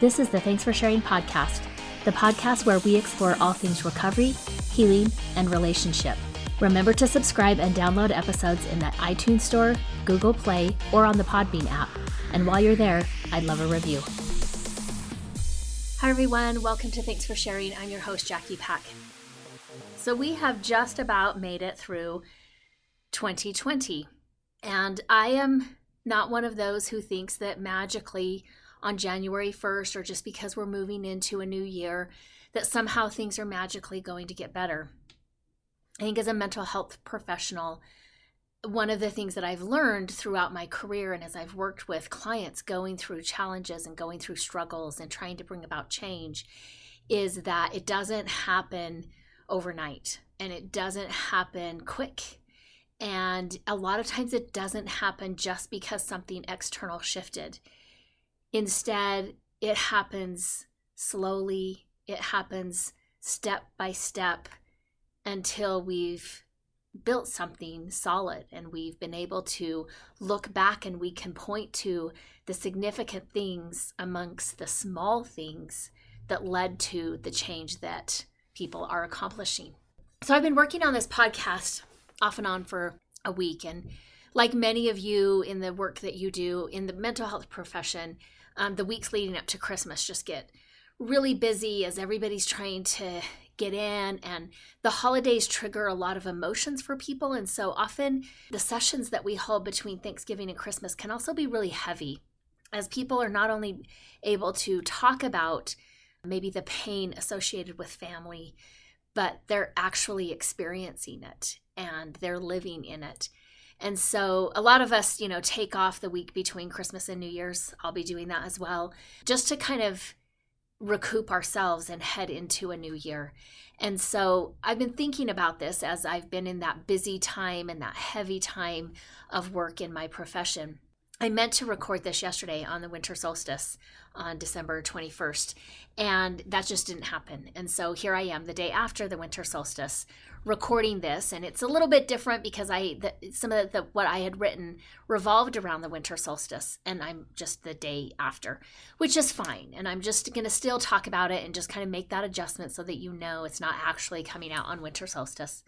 This is the Thanks for Sharing podcast, the podcast where we explore all things recovery, healing, and relationship. Remember to subscribe and download episodes in the iTunes Store, Google Play, or on the Podbean app. And while you're there, I'd love a review. Hi, everyone. Welcome to Thanks for Sharing. I'm your host, Jackie Pack. So, we have just about made it through 2020. And I am not one of those who thinks that magically on January 1st or just because we're moving into a new year that somehow things are magically going to get better. I think as a mental health professional, one of the things that I've learned throughout my career and as I've worked with clients going through challenges and going through struggles and trying to bring about change is that it doesn't happen overnight and it doesn't happen quick. And a lot of times it doesn't happen just because something external shifted. Instead, it happens slowly, it happens step by step until we've built something solid and we've been able to look back and we can point to the significant things amongst the small things that led to the change that people are accomplishing. So I've been working on this podcast off and on for a week and like many of you in the work that you do in the mental health profession, um, the weeks leading up to Christmas just get really busy as everybody's trying to get in and the holidays trigger a lot of emotions for people and so often the sessions that we hold between Thanksgiving and Christmas can also be really heavy as people are not only able to talk about maybe the pain associated with family but they're actually experiencing it and they're living in it and so a lot of us, you know, take off the week between Christmas and New Year's. I'll be doing that as well, just to kind of recoup ourselves and head into a new year. And so I've been thinking about this as I've been in that busy time and that heavy time of work in my profession. I meant to record this yesterday on the winter solstice on December 21st, and that just didn't happen. And so here I am the day after the winter solstice recording this and it's a little bit different because I the, some of the what I had written revolved around the winter solstice and I'm just the day after, which is fine. And I'm just going to still talk about it and just kind of make that adjustment so that you know it's not actually coming out on winter solstice.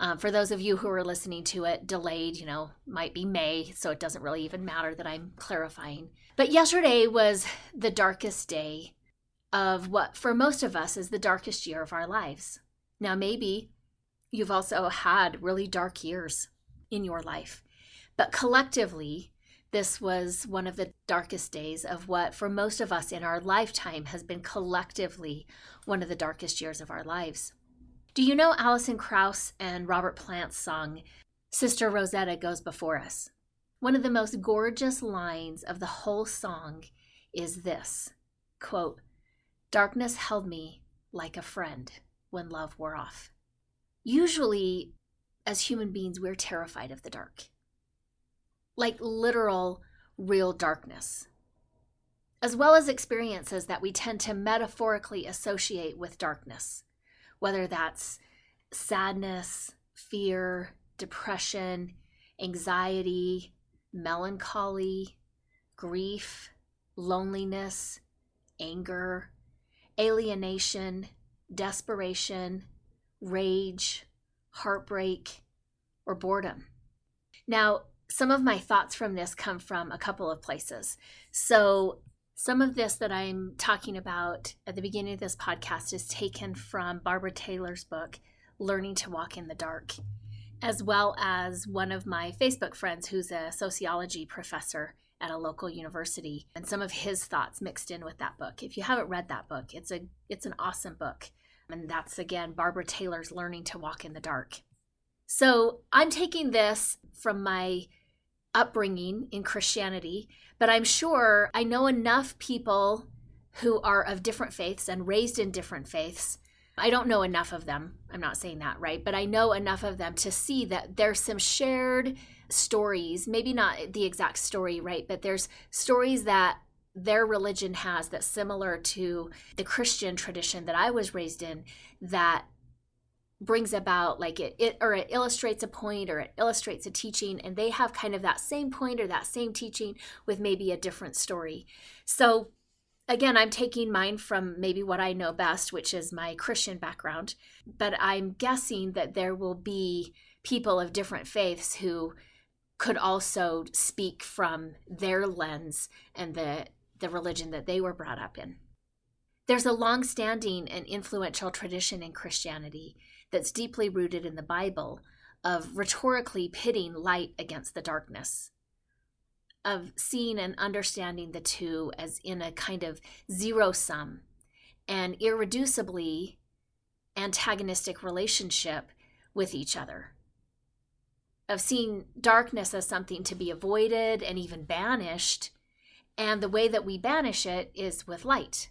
Um, for those of you who are listening to it delayed, you know, might be May, so it doesn't really even matter that I'm clarifying. But yesterday was the darkest day of what, for most of us, is the darkest year of our lives. Now, maybe you've also had really dark years in your life, but collectively, this was one of the darkest days of what, for most of us in our lifetime, has been collectively one of the darkest years of our lives. Do you know Alison Krauss and Robert Plant's song, Sister Rosetta Goes Before Us? One of the most gorgeous lines of the whole song is this quote, Darkness held me like a friend when love wore off. Usually, as human beings, we're terrified of the dark. Like literal, real darkness, as well as experiences that we tend to metaphorically associate with darkness whether that's sadness, fear, depression, anxiety, melancholy, grief, loneliness, anger, alienation, desperation, rage, heartbreak, or boredom. Now, some of my thoughts from this come from a couple of places. So, some of this that I'm talking about at the beginning of this podcast is taken from Barbara Taylor's book, Learning to Walk in the Dark, as well as one of my Facebook friends who's a sociology professor at a local university and some of his thoughts mixed in with that book. If you haven't read that book, it's a it's an awesome book. And that's again Barbara Taylor's Learning to Walk in the Dark. So, I'm taking this from my upbringing in Christianity but I'm sure I know enough people who are of different faiths and raised in different faiths. I don't know enough of them. I'm not saying that, right? But I know enough of them to see that there's some shared stories, maybe not the exact story, right? But there's stories that their religion has that's similar to the Christian tradition that I was raised in that brings about like it, it or it illustrates a point or it illustrates a teaching and they have kind of that same point or that same teaching with maybe a different story. So again, I'm taking mine from maybe what I know best, which is my Christian background, but I'm guessing that there will be people of different faiths who could also speak from their lens and the, the religion that they were brought up in. There's a long standing and influential tradition in Christianity that's deeply rooted in the Bible of rhetorically pitting light against the darkness of seeing and understanding the two as in a kind of zero sum and irreducibly antagonistic relationship with each other. Of seeing darkness as something to be avoided and even banished. And the way that we banish it is with light.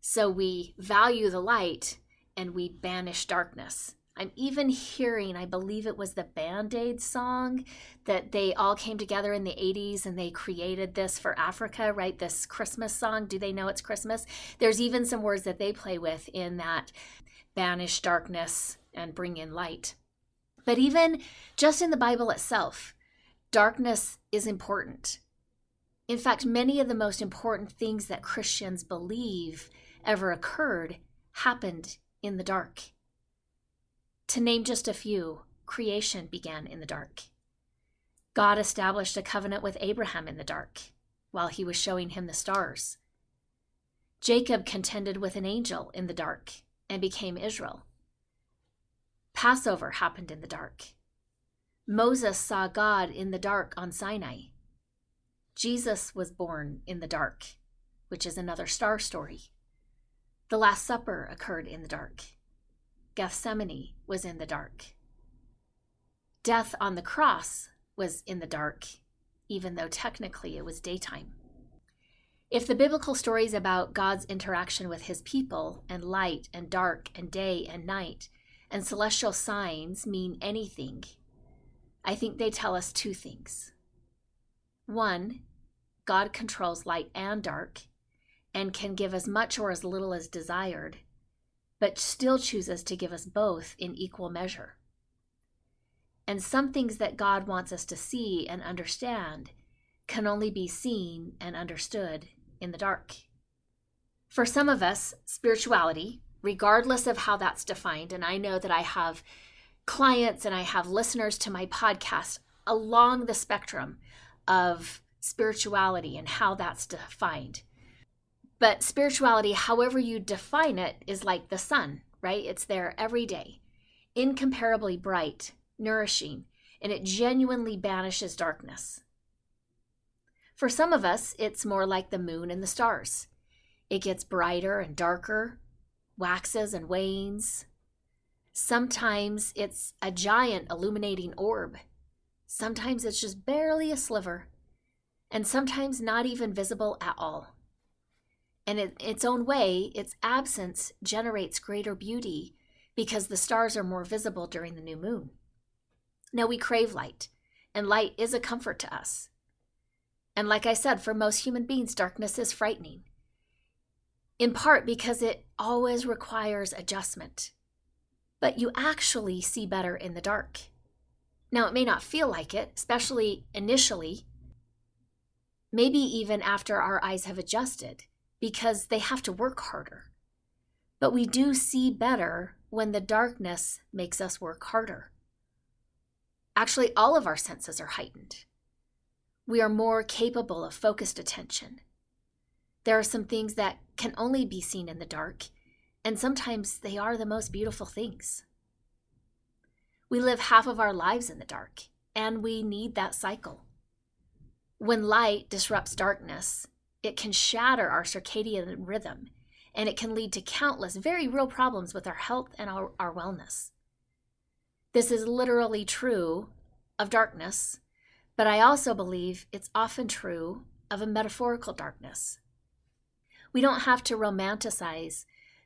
So we value the light and we banish darkness. I'm even hearing, I believe it was the Band Aid song that they all came together in the 80s and they created this for Africa, right? This Christmas song. Do they know it's Christmas? There's even some words that they play with in that banish darkness and bring in light. But even just in the Bible itself, darkness is important. In fact, many of the most important things that Christians believe ever occurred happened in the dark. To name just a few, creation began in the dark. God established a covenant with Abraham in the dark while he was showing him the stars. Jacob contended with an angel in the dark and became Israel. Passover happened in the dark. Moses saw God in the dark on Sinai. Jesus was born in the dark, which is another star story. The Last Supper occurred in the dark. Gethsemane was in the dark. Death on the cross was in the dark, even though technically it was daytime. If the biblical stories about God's interaction with his people and light and dark and day and night and celestial signs mean anything, I think they tell us two things. One, God controls light and dark and can give as much or as little as desired but still chooses to give us both in equal measure. And some things that God wants us to see and understand can only be seen and understood in the dark. For some of us, spirituality, regardless of how that's defined, and I know that I have clients and I have listeners to my podcast along the spectrum of spirituality and how that's defined. But spirituality, however you define it, is like the sun, right? It's there every day, incomparably bright, nourishing, and it genuinely banishes darkness. For some of us, it's more like the moon and the stars. It gets brighter and darker, waxes and wanes. Sometimes it's a giant illuminating orb. Sometimes it's just barely a sliver. And sometimes not even visible at all. And in its own way, its absence generates greater beauty because the stars are more visible during the new moon. Now we crave light, and light is a comfort to us. And like I said, for most human beings, darkness is frightening, in part because it always requires adjustment. But you actually see better in the dark. Now, it may not feel like it, especially initially, maybe even after our eyes have adjusted because they have to work harder. But we do see better when the darkness makes us work harder. Actually, all of our senses are heightened. We are more capable of focused attention. There are some things that can only be seen in the dark, and sometimes they are the most beautiful things. We live half of our lives in the dark, and we need that cycle. When light disrupts darkness, it can shatter our circadian rhythm, and it can lead to countless very real problems with our health and our, our wellness. This is literally true of darkness, but I also believe it's often true of a metaphorical darkness. We don't have to romanticize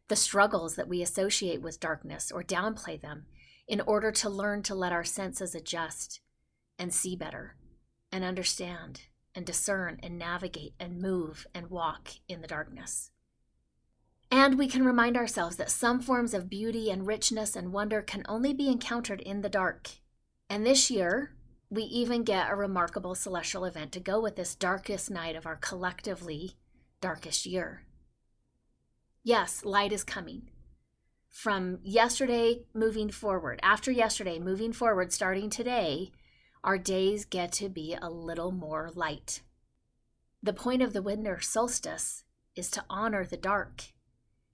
the struggles that we associate with darkness or downplay them in order to learn to let our senses adjust and see better and understand and discern and navigate and move and walk in the darkness. And we can remind ourselves that some forms of beauty and richness and wonder can only be encountered in the dark. And this year, we even get a remarkable celestial event to go with this darkest night of our collectively darkest year. Yes, light is coming. From yesterday moving forward, after yesterday moving forward, starting today, our days get to be a little more light. The point of the winter solstice is to honor the dark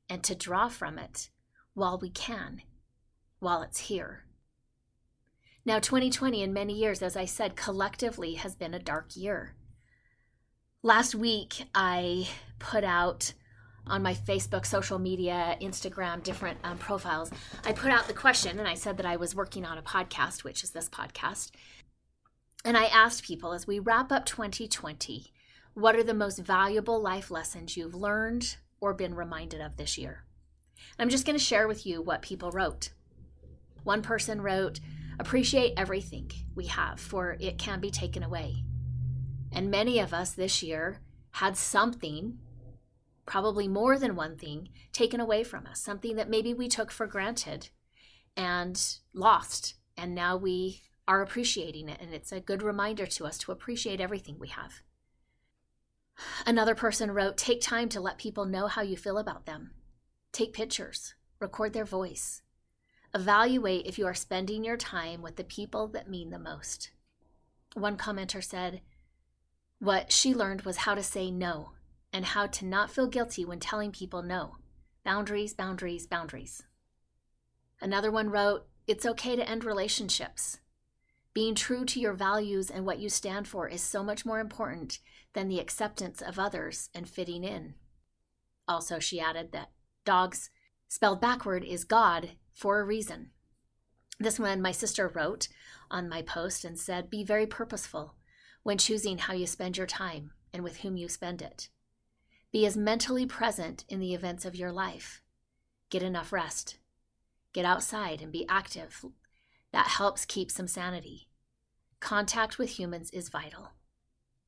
and to draw from it while we can, while it's here. Now, 2020, in many years, as I said, collectively has been a dark year. Last week, I put out on my Facebook, social media, Instagram, different um, profiles, I put out the question and I said that I was working on a podcast, which is this podcast. And I asked people as we wrap up 2020, what are the most valuable life lessons you've learned or been reminded of this year? I'm just going to share with you what people wrote. One person wrote, Appreciate everything we have, for it can be taken away. And many of us this year had something, probably more than one thing, taken away from us, something that maybe we took for granted and lost. And now we are appreciating it. And it's a good reminder to us to appreciate everything we have. Another person wrote Take time to let people know how you feel about them. Take pictures, record their voice. Evaluate if you are spending your time with the people that mean the most. One commenter said, What she learned was how to say no and how to not feel guilty when telling people no. Boundaries, boundaries, boundaries. Another one wrote, It's okay to end relationships. Being true to your values and what you stand for is so much more important than the acceptance of others and fitting in. Also, she added that dogs, spelled backward, is God for a reason. This one my sister wrote on my post and said, Be very purposeful when choosing how you spend your time and with whom you spend it. Be as mentally present in the events of your life. Get enough rest. Get outside and be active. That helps keep some sanity. Contact with humans is vital.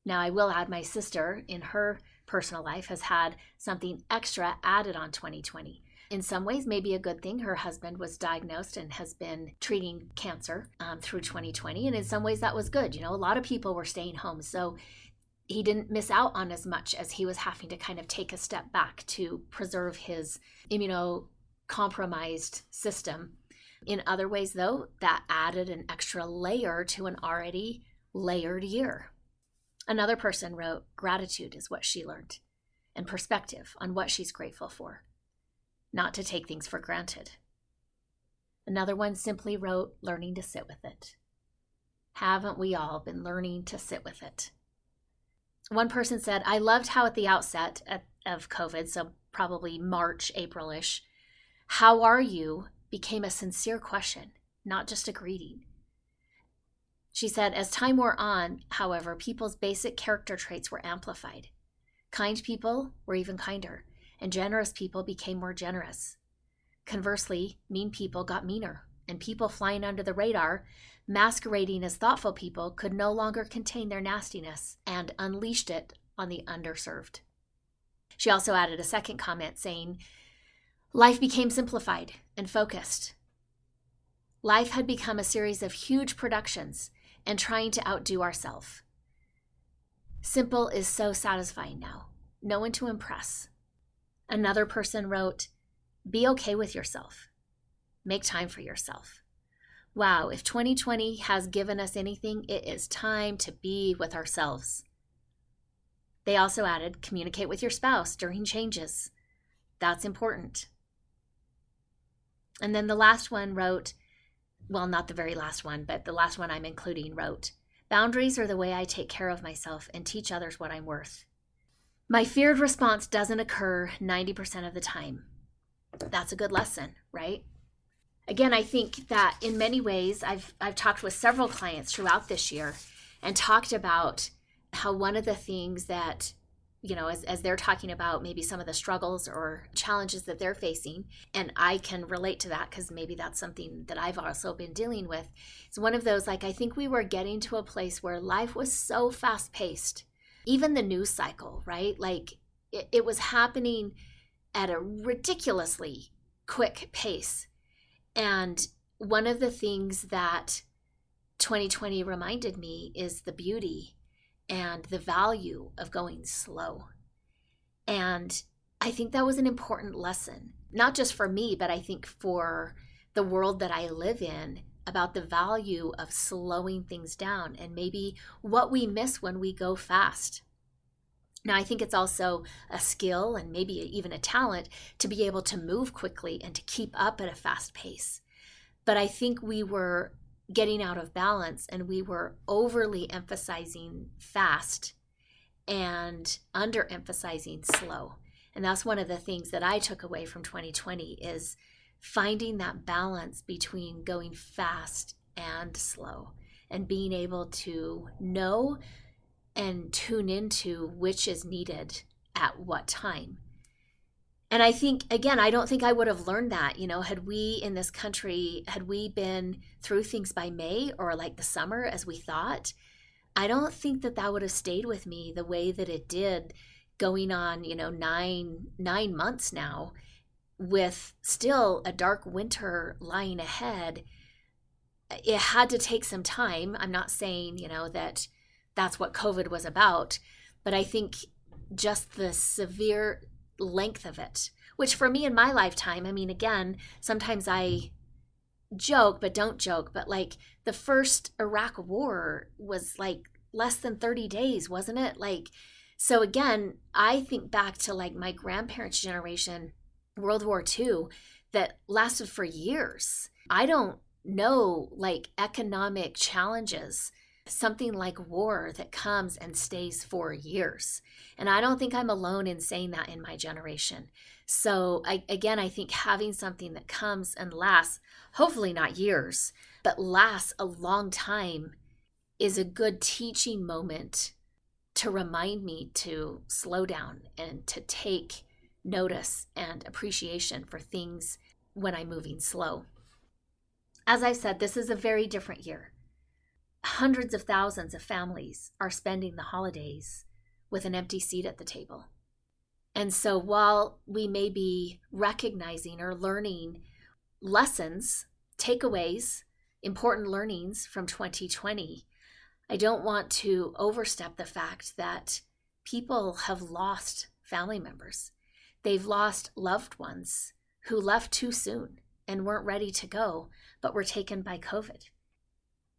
Now, I will add my sister in her personal life has had something extra added on 2020. In some ways, maybe a good thing. Her husband was diagnosed and has been treating cancer um, through 2020. And in some ways, that was good. You know, a lot of people were staying home. So he didn't miss out on as much as he was having to kind of take a step back to preserve his immunocompromised system in other ways, though, that added an extra layer to an already layered year. Another person wrote, Gratitude is what she learned, and perspective on what she's grateful for, not to take things for granted. Another one simply wrote, Learning to sit with it. Haven't we all been learning to sit with it? One person said, I loved how at the outset of COVID, so probably March, April ish, how are you became a sincere question, not just a greeting. She said, as time wore on, however, people's basic character traits were amplified. Kind people were even kinder, and generous people became more generous. Conversely, mean people got meaner, and people flying under the radar, masquerading as thoughtful people, could no longer contain their nastiness and unleashed it on the underserved. She also added a second comment saying, Life became simplified and focused. Life had become a series of huge productions and trying to outdo ourselves. Simple is so satisfying now. No one to impress. Another person wrote, Be okay with yourself. Make time for yourself. Wow, if 2020 has given us anything, it is time to be with ourselves. They also added, Communicate with your spouse during changes. That's important. And then the last one wrote, well, not the very last one, but the last one I'm including wrote, Boundaries are the way I take care of myself and teach others what I'm worth. My feared response doesn't occur 90% of the time. That's a good lesson, right? Again, I think that in many ways, I've, I've talked with several clients throughout this year and talked about how one of the things that you know, as, as they're talking about maybe some of the struggles or challenges that they're facing. And I can relate to that because maybe that's something that I've also been dealing with. It's one of those, like, I think we were getting to a place where life was so fast paced, even the news cycle, right? Like, it, it was happening at a ridiculously quick pace. And one of the things that 2020 reminded me is the beauty and the value of going slow. And I think that was an important lesson, not just for me, but I think for the world that I live in about the value of slowing things down and maybe what we miss when we go fast. Now, I think it's also a skill and maybe even a talent to be able to move quickly and to keep up at a fast pace. But I think we were getting out of balance and we were overly emphasizing fast and underemphasizing slow. And that's one of the things that I took away from 2020 is finding that balance between going fast and slow and being able to know and tune into which is needed at what time. And I think, again, I don't think I would have learned that, you know, had we in this country, had we been through things by May or like the summer as we thought, I don't think that that would have stayed with me the way that it did going on, you know, nine, nine months now with still a dark winter lying ahead. It had to take some time. I'm not saying, you know, that that's what COVID was about. But I think just the severe length of it, which for me in my lifetime, I mean, again, sometimes I joke, but don't joke, but like the first Iraq war was like less than 30 days, wasn't it? Like, so again, I think back to like my grandparents' generation, World War II, that lasted for years. I don't know like economic challenges something like war that comes and stays for years. And I don't think I'm alone in saying that in my generation. So, I, again, I think having something that comes and lasts, hopefully not years, but lasts a long time, is a good teaching moment to remind me to slow down and to take notice and appreciation for things when I'm moving slow. As I said, this is a very different year hundreds of thousands of families are spending the holidays with an empty seat at the table. And so while we may be recognizing or learning lessons, takeaways, important learnings from 2020, I don't want to overstep the fact that people have lost family members. They've lost loved ones who left too soon and weren't ready to go, but were taken by COVID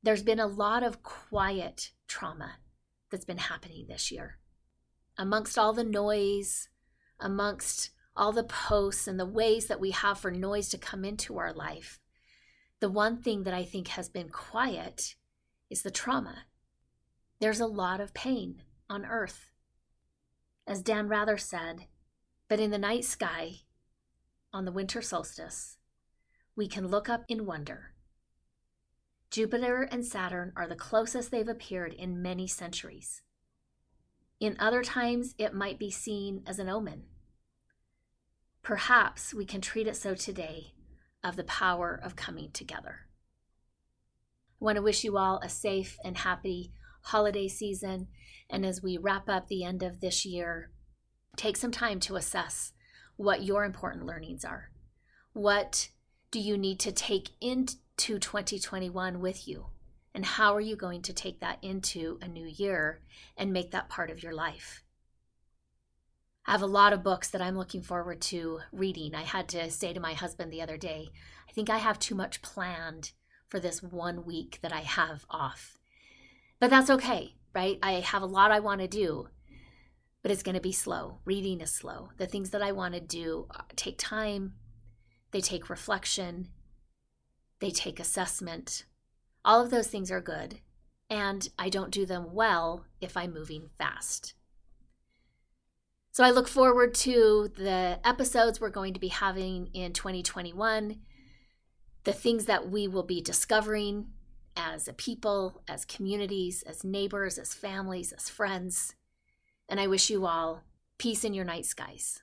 there's been a lot of quiet trauma that's been happening this year. Amongst all the noise, amongst all the posts and the ways that we have for noise to come into our life, the one thing that I think has been quiet is the trauma. There's a lot of pain on earth. As Dan Rather said, but in the night sky, on the winter solstice, we can look up in wonder Jupiter and Saturn are the closest they've appeared in many centuries. In other times, it might be seen as an omen. Perhaps we can treat it so today of the power of coming together. I want to wish you all a safe and happy holiday season. And as we wrap up the end of this year, take some time to assess what your important learnings are. What do you need to take into 2021 with you? And how are you going to take that into a new year and make that part of your life? I have a lot of books that I'm looking forward to reading. I had to say to my husband the other day, I think I have too much planned for this one week that I have off. But that's okay, right? I have a lot I want to do, but it's going to be slow. Reading is slow. The things that I want to do uh, take time, they take reflection, they take assessment. All of those things are good, and I don't do them well if I'm moving fast. So I look forward to the episodes we're going to be having in 2021, the things that we will be discovering as a people, as communities, as neighbors, as families, as friends. And I wish you all peace in your night skies.